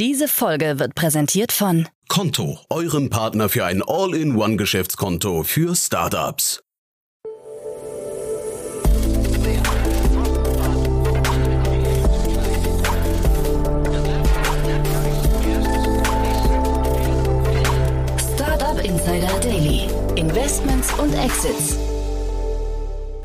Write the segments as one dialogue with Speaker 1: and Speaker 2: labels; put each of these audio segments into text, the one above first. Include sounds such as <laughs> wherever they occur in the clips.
Speaker 1: Diese Folge wird präsentiert von
Speaker 2: Konto, eurem Partner für ein All-in-One-Geschäftskonto für Startups.
Speaker 1: Startup Insider Daily. Investments und Exits.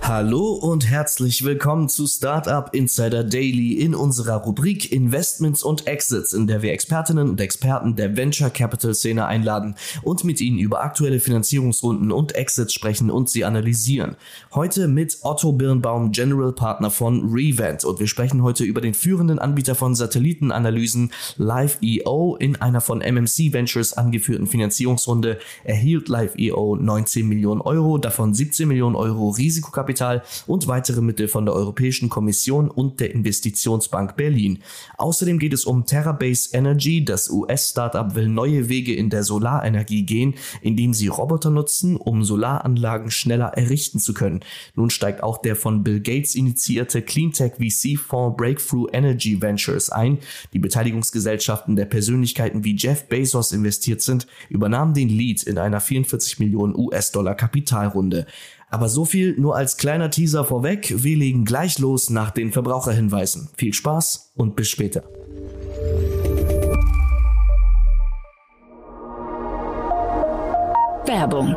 Speaker 3: Hallo und herzlich willkommen zu Startup Insider Daily in unserer Rubrik Investments und Exits, in der wir Expertinnen und Experten der Venture Capital Szene einladen und mit ihnen über aktuelle Finanzierungsrunden und Exits sprechen und sie analysieren. Heute mit Otto Birnbaum, General Partner von Revent und wir sprechen heute über den führenden Anbieter von Satellitenanalysen Live.io. In einer von MMC Ventures angeführten Finanzierungsrunde erhielt Live.io 19 Millionen Euro, davon 17 Millionen Euro Risikokapital Eigenkapital und weitere Mittel von der Europäischen Kommission und der Investitionsbank Berlin. Außerdem geht es um Terrabase Energy. Das US-Startup will neue Wege in der Solarenergie gehen, indem sie Roboter nutzen, um Solaranlagen schneller errichten zu können. Nun steigt auch der von Bill Gates initiierte Cleantech VC-Fonds Breakthrough Energy Ventures ein. Die Beteiligungsgesellschaften der Persönlichkeiten wie Jeff Bezos investiert sind, übernahmen den Lead in einer 44 Millionen US-Dollar Kapitalrunde. Aber so viel nur als kleiner Teaser vorweg. Wir legen gleich los nach den Verbraucherhinweisen. Viel Spaß und bis später.
Speaker 1: Werbung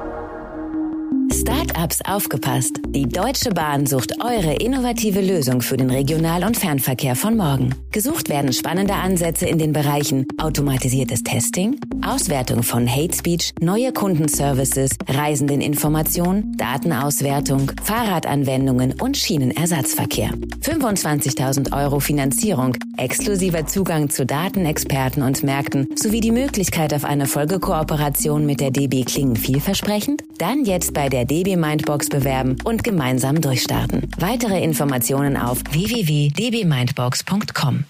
Speaker 1: Startups aufgepasst. Die Deutsche Bahn sucht eure innovative Lösung für den Regional- und Fernverkehr von morgen. Gesucht werden spannende Ansätze in den Bereichen automatisiertes Testing, Auswertung von Hate Speech, neue Kundenservices, Reisendeninformation, Datenauswertung, Fahrradanwendungen und Schienenersatzverkehr. 25.000 Euro Finanzierung, exklusiver Zugang zu Datenexperten und Märkten sowie die Möglichkeit auf eine Folgekooperation mit der DB klingen vielversprechend? Dann jetzt bei der DB Mindbox bewerben und gemeinsam durchstarten. Weitere Informationen auf www.dbmindbox.com.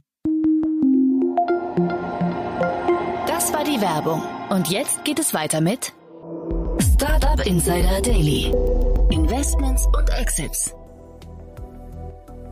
Speaker 1: Das war die Werbung. Und jetzt geht es weiter mit Startup Insider Daily. Investments und Exits.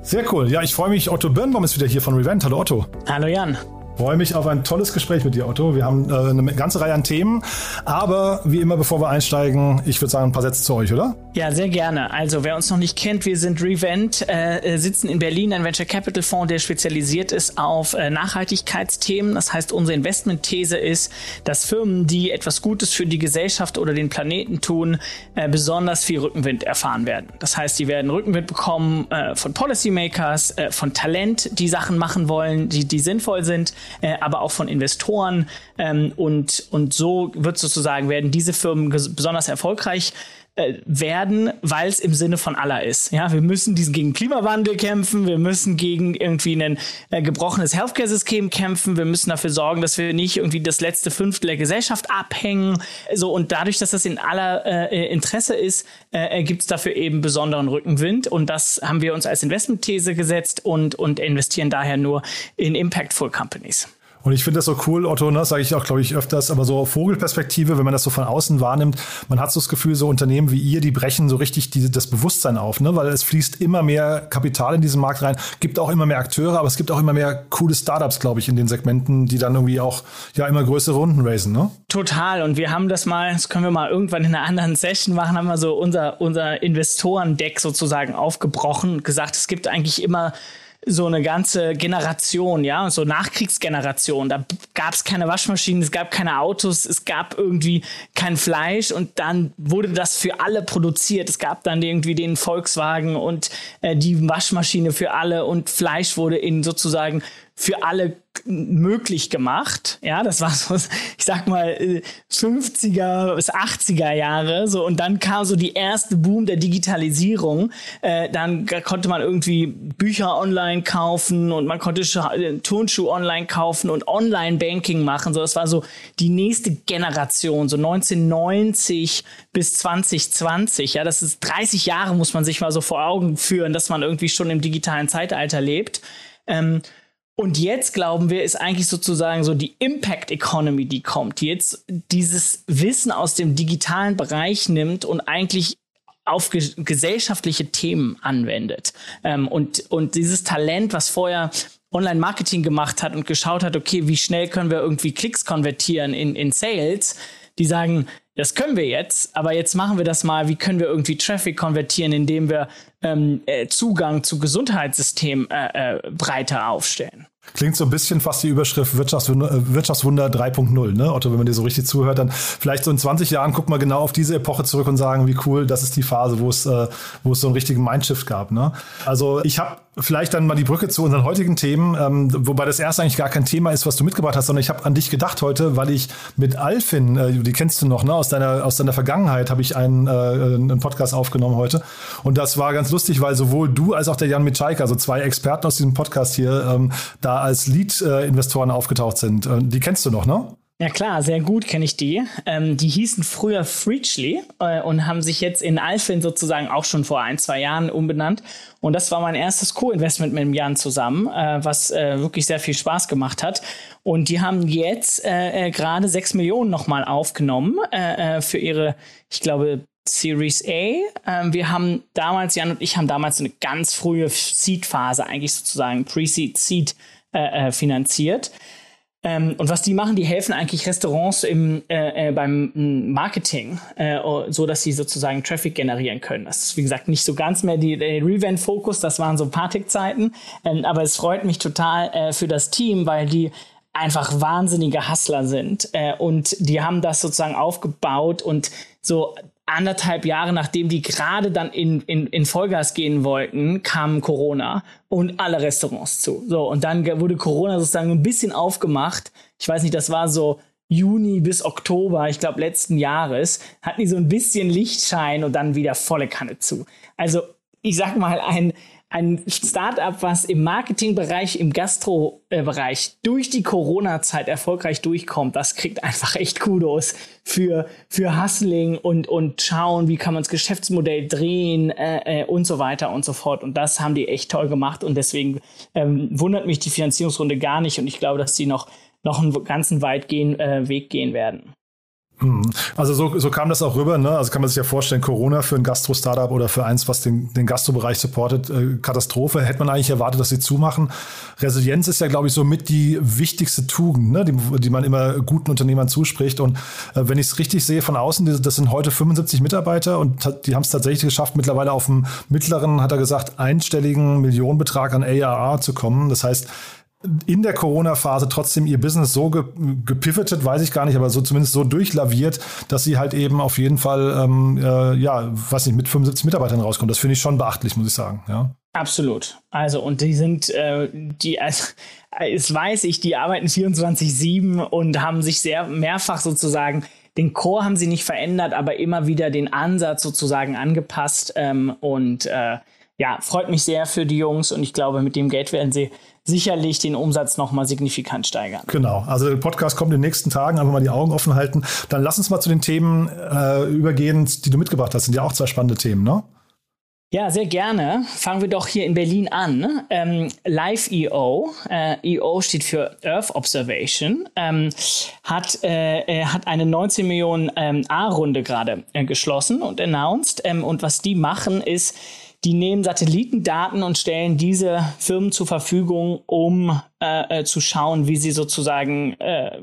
Speaker 4: Sehr cool. Ja, ich freue mich. Otto Birnbaum ist wieder hier von Revent. Hallo Otto.
Speaker 5: Hallo Jan.
Speaker 4: Freue mich auf ein tolles Gespräch mit dir, Otto. Wir haben äh, eine ganze Reihe an Themen. Aber wie immer, bevor wir einsteigen, ich würde sagen, ein paar Sätze zu euch, oder?
Speaker 5: Ja, sehr gerne. Also, wer uns noch nicht kennt, wir sind Revent, äh, äh, sitzen in Berlin, ein Venture Capital Fonds, der spezialisiert ist auf äh, Nachhaltigkeitsthemen. Das heißt, unsere Investmentthese ist, dass Firmen, die etwas Gutes für die Gesellschaft oder den Planeten tun, äh, besonders viel Rückenwind erfahren werden. Das heißt, die werden Rückenwind bekommen äh, von Policymakers, äh, von Talent, die Sachen machen wollen, die, die sinnvoll sind äh, aber auch von Investoren. Ähm, und, und so wird sozusagen, werden diese Firmen besonders erfolgreich äh, werden, weil es im Sinne von aller ist. Ja, wir müssen diesen gegen Klimawandel kämpfen, wir müssen gegen irgendwie ein äh, gebrochenes Healthcare-System kämpfen, wir müssen dafür sorgen, dass wir nicht irgendwie das letzte Fünftel der Gesellschaft abhängen. So und dadurch, dass das in aller äh, Interesse ist, äh, gibt es dafür eben besonderen Rückenwind und das haben wir uns als Investmentthese gesetzt und und investieren daher nur in impactful Companies.
Speaker 4: Und ich finde das so cool, Otto, ne, sage ich auch, glaube ich, öfters, aber so Vogelperspektive, wenn man das so von außen wahrnimmt, man hat so das Gefühl, so Unternehmen wie ihr, die brechen so richtig die, das Bewusstsein auf, ne? weil es fließt immer mehr Kapital in diesen Markt rein, gibt auch immer mehr Akteure, aber es gibt auch immer mehr coole Startups, glaube ich, in den Segmenten, die dann irgendwie auch ja immer größere Runden raisen. Ne?
Speaker 5: Total. Und wir haben das mal, das können wir mal irgendwann in einer anderen Session machen, haben wir so unser, unser Investorendeck sozusagen aufgebrochen und gesagt, es gibt eigentlich immer so eine ganze Generation, ja, so Nachkriegsgeneration. Da gab es keine Waschmaschinen, es gab keine Autos, es gab irgendwie kein Fleisch und dann wurde das für alle produziert. Es gab dann irgendwie den Volkswagen und äh, die Waschmaschine für alle und Fleisch wurde in sozusagen für alle möglich gemacht. Ja, das war so, ich sag mal, 50er bis 80er Jahre. So, und dann kam so die erste Boom der Digitalisierung. Äh, dann konnte man irgendwie Bücher online kaufen und man konnte äh, Turnschuhe online kaufen und Online-Banking machen. So, das war so die nächste Generation, so 1990 bis 2020. Ja, das ist 30 Jahre, muss man sich mal so vor Augen führen, dass man irgendwie schon im digitalen Zeitalter lebt. Ähm, und jetzt glauben wir, ist eigentlich sozusagen so die Impact Economy, die kommt, die jetzt dieses Wissen aus dem digitalen Bereich nimmt und eigentlich auf ge gesellschaftliche Themen anwendet. Ähm, und, und dieses Talent, was vorher Online-Marketing gemacht hat und geschaut hat, okay, wie schnell können wir irgendwie Klicks konvertieren in, in Sales, die sagen, das können wir jetzt, aber jetzt machen wir das mal, wie können wir irgendwie Traffic konvertieren, indem wir ähm, äh, Zugang zu Gesundheitssystemen äh, äh, breiter aufstellen.
Speaker 4: Klingt so ein bisschen fast die Überschrift Wirtschaftswunder, äh, Wirtschaftswunder 3.0, ne? Otto, wenn man dir so richtig zuhört, dann vielleicht so in 20 Jahren gucken wir genau auf diese Epoche zurück und sagen, wie cool, das ist die Phase, wo es, äh, wo es so einen richtigen Mindshift gab. Ne? Also ich habe vielleicht dann mal die Brücke zu unseren heutigen Themen, ähm, wobei das erst eigentlich gar kein Thema ist, was du mitgebracht hast, sondern ich habe an dich gedacht heute, weil ich mit Alfin, äh, die kennst du noch, ne? aus, deiner, aus deiner Vergangenheit habe ich einen, äh, einen Podcast aufgenommen heute. Und das war ganz lustig, weil sowohl du als auch der Jan Mitschaiker, also zwei Experten aus diesem Podcast hier, ähm, da als Lead-Investoren aufgetaucht sind. Äh, die kennst du noch, ne?
Speaker 5: Ja klar, sehr gut kenne ich die. Ähm, die hießen früher Freechly äh, und haben sich jetzt in Alfin sozusagen auch schon vor ein, zwei Jahren umbenannt. Und das war mein erstes Co-Investment mit dem Jan zusammen, äh, was äh, wirklich sehr viel Spaß gemacht hat. Und die haben jetzt äh, äh, gerade sechs Millionen nochmal aufgenommen für ihre, ich glaube, Series A. Ähm, wir haben damals, Jan und ich haben damals eine ganz frühe Seed-Phase, eigentlich sozusagen Pre-Seed, Seed, -Seed, finanziert. Ähm, und was die machen, die helfen eigentlich Restaurants im, äh, äh, beim Marketing, äh, so dass sie sozusagen Traffic generieren können. Das ist, wie gesagt, nicht so ganz mehr die, der Revent-Fokus, das waren so Partik-Zeiten. Ähm, aber es freut mich total äh, für das Team, weil die einfach wahnsinnige Hustler sind. Äh, und die haben das sozusagen aufgebaut und so anderthalb Jahre nachdem die gerade dann in, in, in Vollgas gehen wollten, kam Corona und alle Restaurants zu. So, und dann wurde Corona sozusagen ein bisschen aufgemacht. Ich weiß nicht, das war so Juni bis Oktober, ich glaube, letzten Jahres, hatten die so ein bisschen Lichtschein und dann wieder volle Kanne zu. Also, ich sag mal, ein, ein Startup, was im Marketingbereich, im Gastro-Bereich durch die Corona-Zeit erfolgreich durchkommt, das kriegt einfach echt Kudos für, für Hustling und, und schauen, wie kann man das Geschäftsmodell drehen äh, äh, und so weiter und so fort. Und das haben die echt toll gemacht und deswegen ähm, wundert mich die Finanzierungsrunde gar nicht und ich glaube, dass die noch, noch einen ganzen weit gehen, äh, Weg gehen werden.
Speaker 4: Mhm. Also so, so kam das auch rüber, ne? Also kann man sich ja vorstellen, Corona für ein Gastro-Startup oder für eins, was den, den Gastrobereich supportet, äh, Katastrophe. Hätte man eigentlich erwartet, dass sie zumachen. Resilienz ist ja, glaube ich, so mit die wichtigste Tugend, ne? die, die man immer guten Unternehmern zuspricht. Und äh, wenn ich es richtig sehe von außen, das sind heute 75 Mitarbeiter und die haben es tatsächlich geschafft, mittlerweile auf dem mittleren, hat er gesagt, einstelligen Millionenbetrag an ARR zu kommen. Das heißt, in der Corona-Phase trotzdem ihr Business so ge gepivotet, weiß ich gar nicht, aber so zumindest so durchlaviert, dass sie halt eben auf jeden Fall, ähm, äh, ja, weiß nicht, mit 75 Mitarbeitern rauskommt. Das finde ich schon beachtlich, muss ich sagen. Ja.
Speaker 5: Absolut. Also, und die sind, äh, die, also, es weiß ich, die arbeiten 24-7 und haben sich sehr mehrfach sozusagen den Core haben sie nicht verändert, aber immer wieder den Ansatz sozusagen angepasst. Ähm, und äh, ja, freut mich sehr für die Jungs und ich glaube, mit dem Geld werden sie sicherlich den Umsatz nochmal signifikant steigern.
Speaker 4: Genau, also der Podcast kommt in den nächsten Tagen, einfach mal die Augen offen halten. Dann lass uns mal zu den Themen äh, übergehen, die du mitgebracht hast. Das sind ja auch zwei spannende Themen, ne?
Speaker 5: Ja, sehr gerne. Fangen wir doch hier in Berlin an. Ähm, Live EO, äh, EO steht für Earth Observation, ähm, hat, äh, hat eine 19 Millionen ähm, A-Runde gerade äh, geschlossen und announced. Ähm, und was die machen, ist, die nehmen Satellitendaten und stellen diese Firmen zur Verfügung, um äh, äh, zu schauen, wie sie sozusagen äh,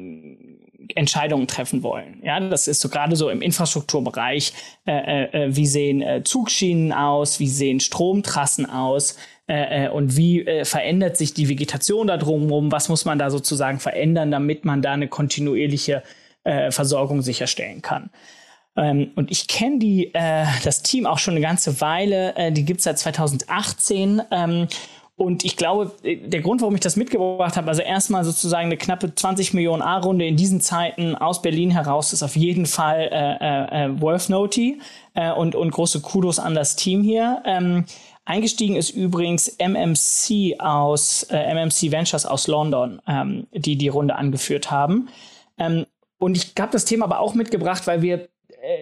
Speaker 5: Entscheidungen treffen wollen. Ja, das ist so gerade so im Infrastrukturbereich. Äh, äh, äh, wie sehen äh, Zugschienen aus? Wie sehen Stromtrassen aus? Äh, und wie verändert sich die Vegetation da drumherum? Was muss man da sozusagen verändern, damit man da eine kontinuierliche Versorgung sicherstellen kann? Ähm, und ich kenne die, äh, das Team auch schon eine ganze Weile. Äh, die gibt es seit 2018. Ähm, und ich glaube, der Grund, warum ich das mitgebracht habe, also erstmal sozusagen eine knappe 20 Millionen A-Runde in diesen Zeiten aus Berlin heraus, ist auf jeden Fall äh, äh, äh worth noting äh, und, und große Kudos an das Team hier. Ähm, eingestiegen ist übrigens MMC aus äh, MMC Ventures aus London, ähm, die die Runde angeführt haben. Ähm, und ich habe das Thema aber auch mitgebracht, weil wir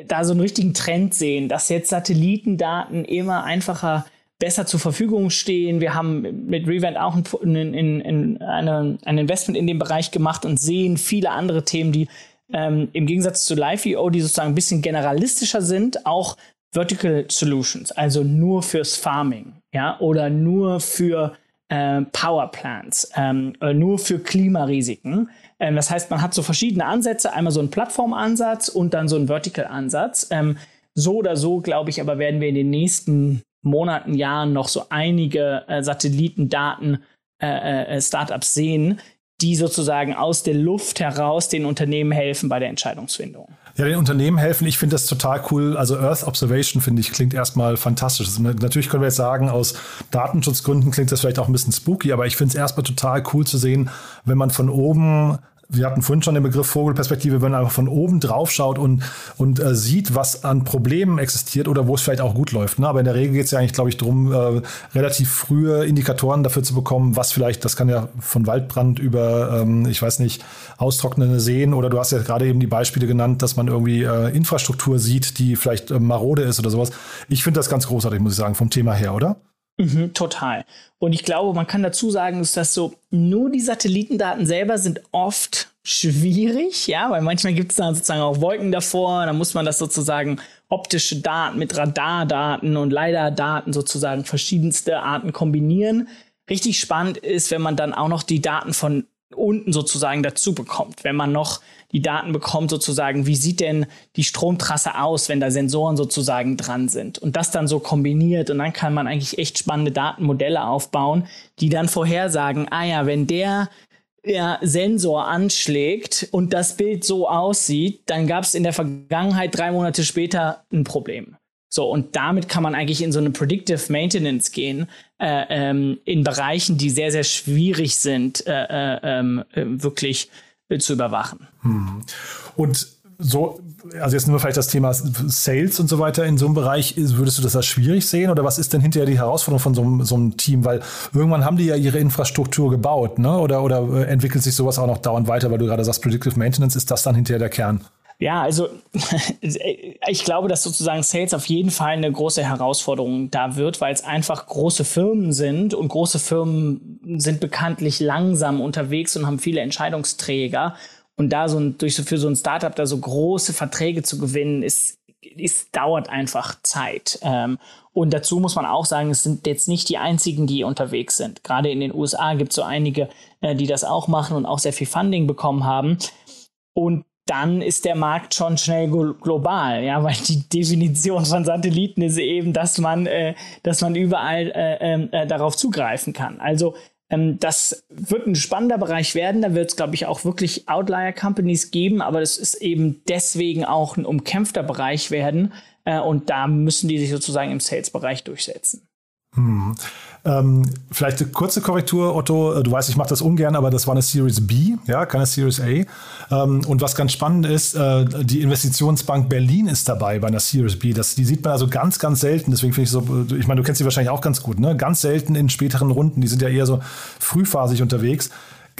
Speaker 5: da so einen richtigen Trend sehen, dass jetzt Satellitendaten immer einfacher besser zur Verfügung stehen. Wir haben mit Revent auch ein, in, in ein Investment in dem Bereich gemacht und sehen viele andere Themen, die ähm, im Gegensatz zu Live.io, die sozusagen ein bisschen generalistischer sind, auch Vertical Solutions, also nur fürs Farming, ja, oder nur für äh, Power Plants, ähm, äh, nur für Klimarisiken. Ähm, das heißt, man hat so verschiedene Ansätze, einmal so einen Plattformansatz und dann so einen Vertical-Ansatz. Ähm, so oder so, glaube ich, aber werden wir in den nächsten Monaten, Jahren noch so einige äh, Satellitendaten äh, äh, Startups sehen, die sozusagen aus der Luft heraus den Unternehmen helfen bei der Entscheidungsfindung.
Speaker 4: Ja, den Unternehmen helfen, ich finde das total cool. Also Earth Observation, finde ich, klingt erstmal fantastisch. Natürlich können wir jetzt sagen, aus Datenschutzgründen klingt das vielleicht auch ein bisschen spooky, aber ich finde es erstmal total cool zu sehen, wenn man von oben wir hatten vorhin schon den Begriff Vogelperspektive, wenn man einfach von oben drauf schaut und, und äh, sieht, was an Problemen existiert oder wo es vielleicht auch gut läuft. Ne? Aber in der Regel geht es ja eigentlich, glaube ich, darum, äh, relativ frühe Indikatoren dafür zu bekommen, was vielleicht, das kann ja von Waldbrand über, ähm, ich weiß nicht, austrocknende Seen oder du hast ja gerade eben die Beispiele genannt, dass man irgendwie äh, Infrastruktur sieht, die vielleicht äh, marode ist oder sowas. Ich finde das ganz großartig, muss ich sagen, vom Thema her, oder?
Speaker 5: Mhm, total. Und ich glaube, man kann dazu sagen, dass das so, nur die Satellitendaten selber sind oft schwierig, ja, weil manchmal gibt es dann sozusagen auch Wolken davor, da muss man das sozusagen optische Daten mit Radardaten und LiDAR-Daten sozusagen verschiedenste Arten kombinieren. Richtig spannend ist, wenn man dann auch noch die Daten von unten sozusagen dazu bekommt, wenn man noch die Daten bekommt, sozusagen, wie sieht denn die Stromtrasse aus, wenn da Sensoren sozusagen dran sind? Und das dann so kombiniert. Und dann kann man eigentlich echt spannende Datenmodelle aufbauen, die dann vorhersagen, ah ja, wenn der ja, Sensor anschlägt und das Bild so aussieht, dann gab es in der Vergangenheit drei Monate später ein Problem. So, und damit kann man eigentlich in so eine Predictive Maintenance gehen, äh, ähm, in Bereichen, die sehr, sehr schwierig sind, äh, äh, ähm, äh wirklich äh, zu überwachen.
Speaker 4: Hm. Und so, also jetzt nur vielleicht das Thema Sales und so weiter in so einem Bereich, würdest du das als schwierig sehen oder was ist denn hinterher die Herausforderung von so einem, so einem Team? Weil irgendwann haben die ja ihre Infrastruktur gebaut, ne? Oder, oder äh, entwickelt sich sowas auch noch dauernd weiter, weil du gerade sagst, Predictive Maintenance, ist das dann hinterher der Kern?
Speaker 5: Ja, also <laughs> ich glaube, dass sozusagen Sales auf jeden Fall eine große Herausforderung da wird, weil es einfach große Firmen sind und große Firmen sind bekanntlich langsam unterwegs und haben viele Entscheidungsträger. Und da so ein, durch so für so ein Startup da so große Verträge zu gewinnen, ist, ist dauert einfach Zeit. Ähm, und dazu muss man auch sagen, es sind jetzt nicht die einzigen, die unterwegs sind. Gerade in den USA gibt es so einige, äh, die das auch machen und auch sehr viel Funding bekommen haben. Und dann ist der Markt schon schnell global, ja, weil die Definition von Satelliten ist eben, dass man, äh, dass man überall äh, ähm, äh, darauf zugreifen kann. Also ähm, das wird ein spannender Bereich werden. Da wird es, glaube ich, auch wirklich Outlier-Companies geben, aber das ist eben deswegen auch ein umkämpfter Bereich werden. Äh, und da müssen die sich sozusagen im Sales-Bereich durchsetzen.
Speaker 4: Hm. Ähm, vielleicht eine kurze Korrektur, Otto. Äh, du weißt, ich mache das ungern, aber das war eine Series B, ja, keine Series A. Ähm, und was ganz spannend ist, äh, die Investitionsbank Berlin ist dabei bei einer Series B. Das, die sieht man also ganz, ganz selten. Deswegen finde ich so, ich meine, du kennst sie wahrscheinlich auch ganz gut, ne? Ganz selten in späteren Runden. Die sind ja eher so frühphasig unterwegs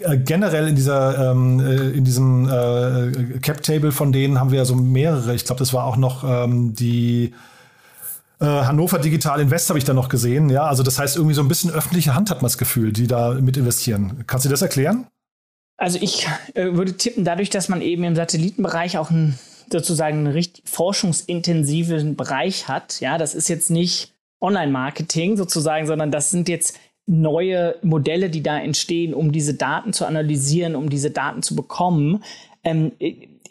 Speaker 4: äh, generell in dieser ähm, äh, in diesem äh, Cap Table von denen haben wir ja so mehrere. Ich glaube, das war auch noch ähm, die äh, Hannover Digital Invest habe ich da noch gesehen. Ja, also das heißt irgendwie so ein bisschen öffentliche Hand hat man das Gefühl, die da mit investieren. Kannst du das erklären?
Speaker 5: Also ich äh, würde tippen, dadurch, dass man eben im Satellitenbereich auch einen sozusagen einen richtig forschungsintensiven Bereich hat. Ja, das ist jetzt nicht Online-Marketing sozusagen, sondern das sind jetzt neue Modelle, die da entstehen, um diese Daten zu analysieren, um diese Daten zu bekommen. Ähm,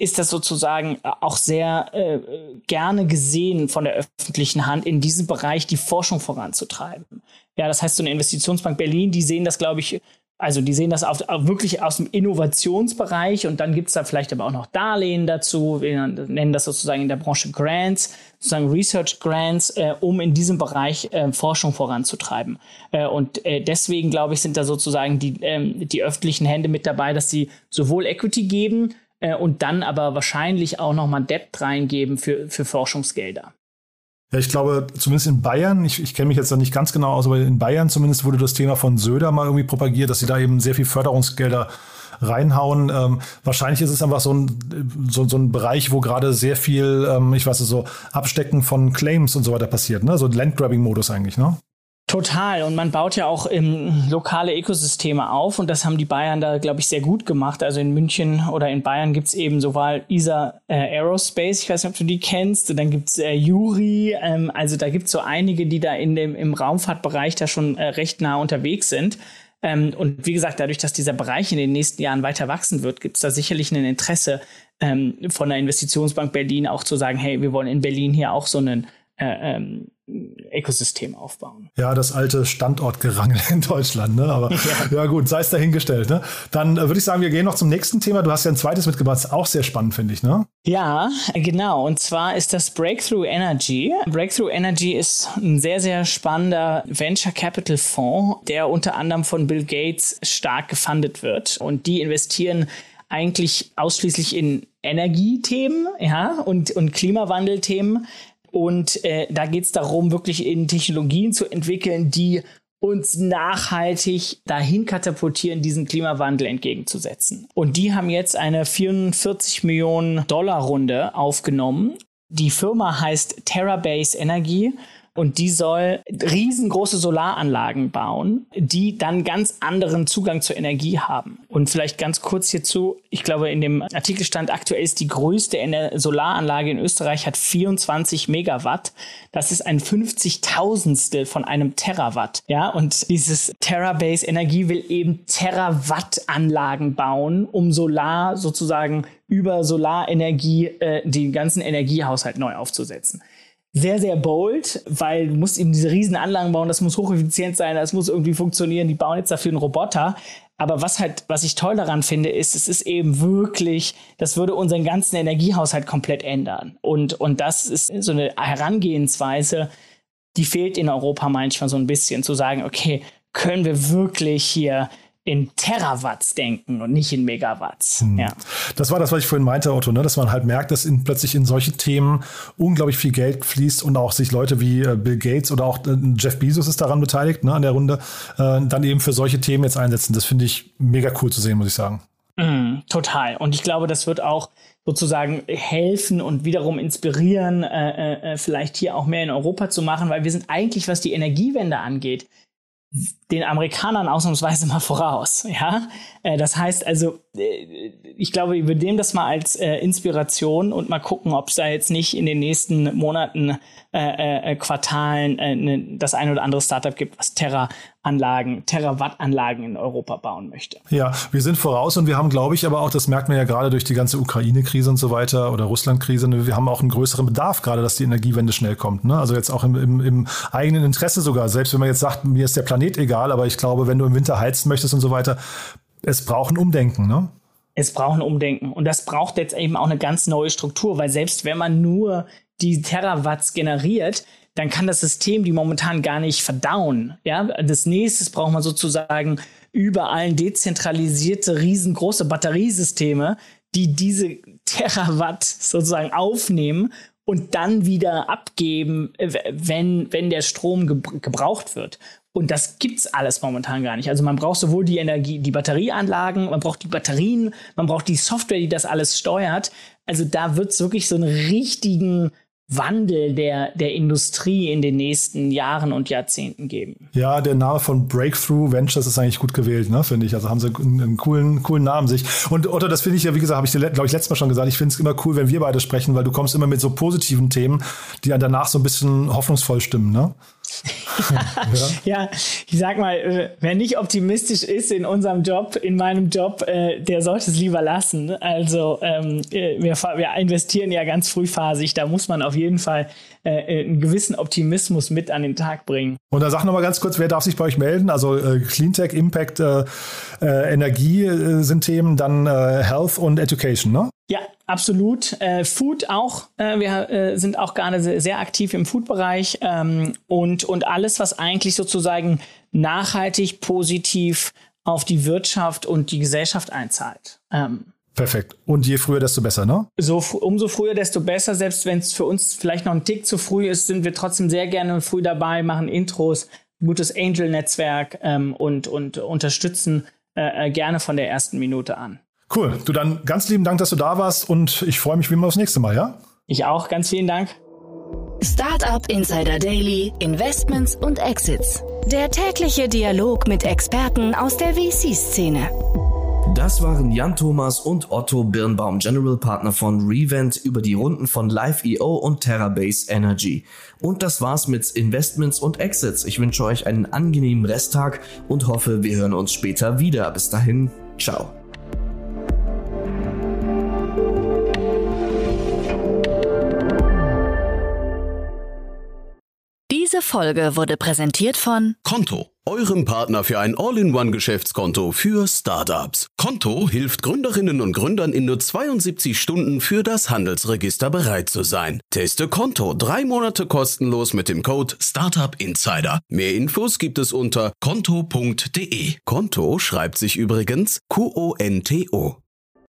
Speaker 5: ist das sozusagen äh, auch sehr äh, gerne gesehen von der öffentlichen Hand, in diesem Bereich die Forschung voranzutreiben. Ja, das heißt, so eine Investitionsbank Berlin, die sehen das, glaube ich, also die sehen das auf, auf wirklich aus dem Innovationsbereich und dann gibt es da vielleicht aber auch noch Darlehen dazu, wir nennen das sozusagen in der Branche Grants, sozusagen Research Grants, äh, um in diesem Bereich äh, Forschung voranzutreiben. Äh, und äh, deswegen, glaube ich, sind da sozusagen die, ähm, die öffentlichen Hände mit dabei, dass sie sowohl Equity geben, äh, und dann aber wahrscheinlich auch nochmal Debt reingeben für, für Forschungsgelder.
Speaker 4: Ja, ich glaube, zumindest in Bayern, ich, ich kenne mich jetzt da nicht ganz genau aus, aber in Bayern zumindest wurde das Thema von Söder mal irgendwie propagiert, dass sie da eben sehr viel Förderungsgelder reinhauen. Ähm, wahrscheinlich ist es einfach so ein, so, so ein Bereich, wo gerade sehr viel, ähm, ich weiß nicht, so Abstecken von Claims und so weiter passiert, ne? So Landgrabbing-Modus eigentlich, ne?
Speaker 5: Total. Und man baut ja auch ähm, lokale Ökosysteme auf. Und das haben die Bayern da, glaube ich, sehr gut gemacht. Also in München oder in Bayern gibt's eben sowohl ESA äh, Aerospace, ich weiß nicht, ob du die kennst, und dann gibt's äh, Yuri. Ähm, also da gibt's so einige, die da in dem, im Raumfahrtbereich da schon äh, recht nah unterwegs sind. Ähm, und wie gesagt, dadurch, dass dieser Bereich in den nächsten Jahren weiter wachsen wird, gibt's da sicherlich ein Interesse ähm, von der Investitionsbank Berlin auch zu sagen, hey, wir wollen in Berlin hier auch so einen äh, ähm, Ökosystem aufbauen.
Speaker 4: Ja, das alte Standortgerangel <laughs> in Deutschland, ne? Aber <laughs> ja, ja gut, sei es dahingestellt. Ne? Dann äh, würde ich sagen, wir gehen noch zum nächsten Thema. Du hast ja ein zweites mitgebracht, das ist auch sehr spannend, finde ich, ne?
Speaker 5: Ja, genau. Und zwar ist das Breakthrough Energy. Breakthrough Energy ist ein sehr, sehr spannender Venture Capital Fonds, der unter anderem von Bill Gates stark gefundet wird. Und die investieren eigentlich ausschließlich in Energiethemen ja, und, und Klimawandelthemen. Und äh, da geht es darum, wirklich in Technologien zu entwickeln, die uns nachhaltig dahin katapultieren, diesen Klimawandel entgegenzusetzen. Und die haben jetzt eine 44 Millionen Dollar Runde aufgenommen. Die Firma heißt Terrabase Energy und die soll riesengroße Solaranlagen bauen, die dann ganz anderen Zugang zur Energie haben. Und vielleicht ganz kurz hierzu, ich glaube, in dem Artikel stand aktuell ist die größte Solaranlage in Österreich hat 24 Megawatt. Das ist ein 50.000stel von einem Terawatt. Ja, und dieses Terabase Energie will eben Terawatt-Anlagen bauen, um Solar sozusagen über Solarenergie äh, den ganzen Energiehaushalt neu aufzusetzen sehr, sehr bold, weil du musst eben diese riesen Anlagen bauen, das muss hocheffizient sein, das muss irgendwie funktionieren, die bauen jetzt dafür einen Roboter. Aber was halt, was ich toll daran finde, ist, es ist eben wirklich, das würde unseren ganzen Energiehaushalt komplett ändern. Und, und das ist so eine Herangehensweise, die fehlt in Europa manchmal so ein bisschen, zu sagen, okay, können wir wirklich hier in Terawatts denken und nicht in Megawatts. Hm. Ja.
Speaker 4: Das war das, was ich vorhin meinte, Otto, ne? dass man halt merkt, dass in, plötzlich in solche Themen unglaublich viel Geld fließt und auch sich Leute wie äh, Bill Gates oder auch äh, Jeff Bezos ist daran beteiligt, ne, an der Runde, äh, dann eben für solche Themen jetzt einsetzen. Das finde ich mega cool zu sehen, muss ich sagen.
Speaker 5: Mm, total. Und ich glaube, das wird auch sozusagen helfen und wiederum inspirieren, äh, äh, äh, vielleicht hier auch mehr in Europa zu machen, weil wir sind eigentlich, was die Energiewende angeht, den Amerikanern ausnahmsweise mal voraus. Ja, äh, das heißt also, äh, ich glaube, wir nehmen das mal als äh, Inspiration und mal gucken, ob es da jetzt nicht in den nächsten Monaten, äh, äh, Quartalen äh, ne, das ein oder andere Startup gibt, was Terra-Anlagen, Terawatt-Anlagen in Europa bauen möchte.
Speaker 4: Ja, wir sind voraus und wir haben, glaube ich, aber auch, das merkt man ja gerade durch die ganze Ukraine-Krise und so weiter oder Russland-Krise, ne, wir haben auch einen größeren Bedarf gerade, dass die Energiewende schnell kommt. Ne? Also jetzt auch im, im, im eigenen Interesse sogar. Selbst wenn man jetzt sagt, mir ist der Planet egal, aber ich glaube, wenn du im Winter heizen möchtest und so weiter, es braucht ein Umdenken, ne?
Speaker 5: Es braucht ein Umdenken. Und das braucht jetzt eben auch eine ganz neue Struktur, weil selbst wenn man nur die Terawatts generiert, dann kann das System die momentan gar nicht verdauen. Ja, das nächste braucht man sozusagen überall dezentralisierte, riesengroße Batteriesysteme, die diese Terawatt sozusagen aufnehmen und dann wieder abgeben, wenn, wenn der Strom gebraucht wird. Und das gibt's alles momentan gar nicht. Also man braucht sowohl die Energie, die Batterieanlagen, man braucht die Batterien, man braucht die Software, die das alles steuert. Also da wird's wirklich so einen richtigen Wandel der, der Industrie in den nächsten Jahren und Jahrzehnten geben.
Speaker 4: Ja, der Name von Breakthrough Ventures ist eigentlich gut gewählt, ne, finde ich. Also haben sie einen, einen, coolen, coolen Namen sich. Und Otto, das finde ich ja, wie gesagt, habe ich dir, glaube ich, letztes Mal schon gesagt, ich finde es immer cool, wenn wir beide sprechen, weil du kommst immer mit so positiven Themen, die dann danach so ein bisschen hoffnungsvoll stimmen, ne? <laughs> <laughs>
Speaker 5: ja, ich sag mal, äh, wer nicht optimistisch ist in unserem Job, in meinem Job, äh, der sollte es lieber lassen. Also ähm, äh, wir, investieren ja ganz frühphasig, da muss man auf jeden Fall einen gewissen Optimismus mit an den Tag bringen.
Speaker 4: Und da sag noch mal ganz kurz, wer darf sich bei euch melden? Also Cleantech, Impact, Energie sind Themen, dann Health und Education, ne?
Speaker 5: Ja, absolut. Äh, Food auch. Äh, wir äh, sind auch gerade sehr, sehr aktiv im Food-Bereich ähm, und, und alles, was eigentlich sozusagen nachhaltig positiv auf die Wirtschaft und die Gesellschaft einzahlt. Ähm,
Speaker 4: Perfekt. Und je früher, desto besser, ne?
Speaker 5: So, umso früher, desto besser. Selbst wenn es für uns vielleicht noch ein Tick zu früh ist, sind wir trotzdem sehr gerne früh dabei, machen Intros, gutes Angel-Netzwerk ähm, und, und unterstützen äh, äh gerne von der ersten Minute an.
Speaker 4: Cool. Du dann ganz lieben Dank, dass du da warst und ich freue mich wie immer aufs nächste Mal, ja?
Speaker 5: Ich auch. Ganz vielen Dank.
Speaker 1: Startup Insider Daily, Investments und Exits. Der tägliche Dialog mit Experten aus der VC-Szene.
Speaker 3: Das waren Jan Thomas und Otto Birnbaum, General Partner von Revent, über die Runden von Live.io und Terrabase Energy. Und das war's mit Investments und Exits. Ich wünsche euch einen angenehmen Resttag und hoffe, wir hören uns später wieder. Bis dahin, ciao.
Speaker 1: Diese Folge wurde präsentiert von
Speaker 2: Konto, eurem Partner für ein All-in-One-Geschäftskonto für Startups. Konto hilft Gründerinnen und Gründern in nur 72 Stunden für das Handelsregister bereit zu sein. Teste Konto drei Monate kostenlos mit dem Code Startup Insider. Mehr Infos gibt es unter konto.de. Konto schreibt sich übrigens Q-O-N-T-O.